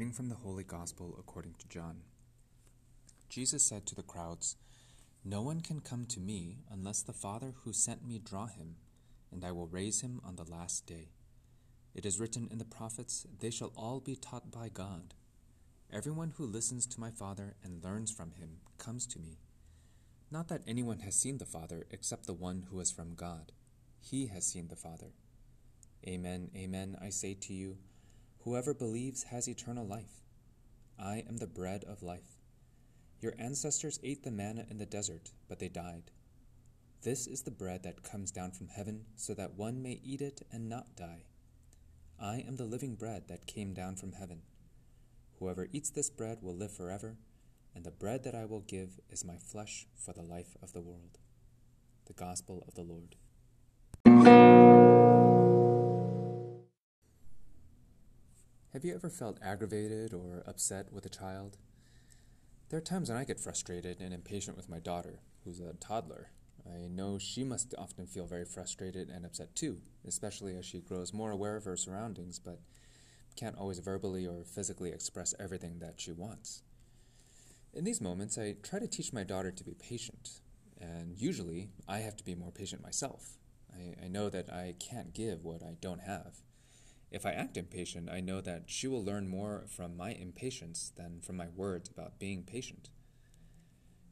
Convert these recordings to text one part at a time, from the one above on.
reading from the Holy Gospel according to John. Jesus said to the crowds, No one can come to me unless the Father who sent me draw him, and I will raise him on the last day. It is written in the prophets, They shall all be taught by God. Everyone who listens to my Father and learns from him comes to me. Not that anyone has seen the Father except the one who is from God. He has seen the Father. Amen, amen, I say to you, whoever believes has eternal life. I am the bread of life. Your ancestors ate the manna in the desert, but they died. This is the bread that comes down from heaven, so that one may eat it and not die. I am the living bread that came down from heaven. Whoever eats this bread will live forever, and the bread that I will give is my flesh for the life of the world. The Gospel of the Lord. Have you ever felt aggravated or upset with a child? There are times when I get frustrated and impatient with my daughter, who's a toddler. I know she must often feel very frustrated and upset too, especially as she grows more aware of her surroundings, but can't always verbally or physically express everything that she wants. In these moments, I try to teach my daughter to be patient, and usually I have to be more patient myself. I, I know that I can't give what I don't have. If I act impatient, I know that she will learn more from my impatience than from my words about being patient.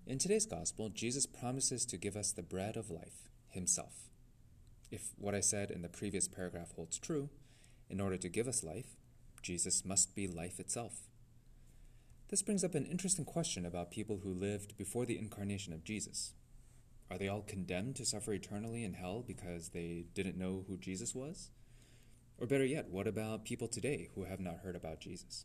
In today's gospel, Jesus promises to give us the bread of life, Himself. If what I said in the previous paragraph holds true, in order to give us life, Jesus must be life itself. This brings up an interesting question about people who lived before the incarnation of Jesus. Are they all condemned to suffer eternally in hell because they didn't know who Jesus was? Or better yet, what about people today who have not heard about Jesus?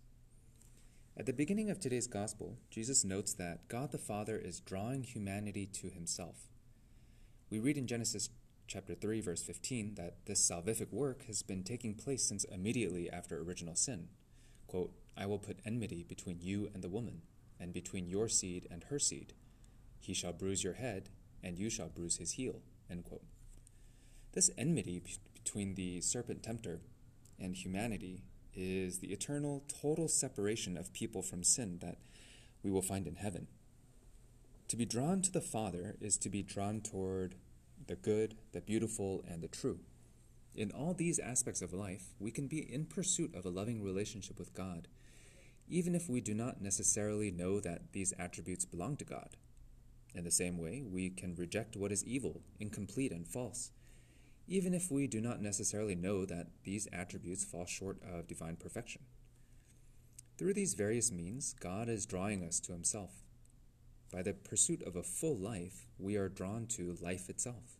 At the beginning of today's gospel, Jesus notes that God the Father is drawing humanity to himself. We read in Genesis chapter 3 verse 15 that this salvific work has been taking place since immediately after original sin. Quote, I will put enmity between you and the woman, and between your seed and her seed. He shall bruise your head, and you shall bruise his heel. This enmity between the serpent tempter and humanity is the eternal, total separation of people from sin that we will find in heaven. To be drawn to the Father is to be drawn toward the good, the beautiful, and the true. In all these aspects of life, we can be in pursuit of a loving relationship with God, even if we do not necessarily know that these attributes belong to God. In the same way, we can reject what is evil, incomplete, and false, even if we do not necessarily know that these attributes fall short of divine perfection. Through these various means, God is drawing us to Himself. By the pursuit of a full life, we are drawn to life itself.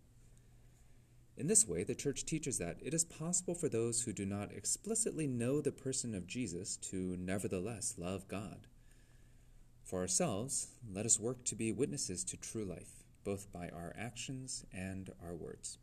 In this way, the Church teaches that it is possible for those who do not explicitly know the person of Jesus to nevertheless love God. For ourselves, let us work to be witnesses to true life, both by our actions and our words.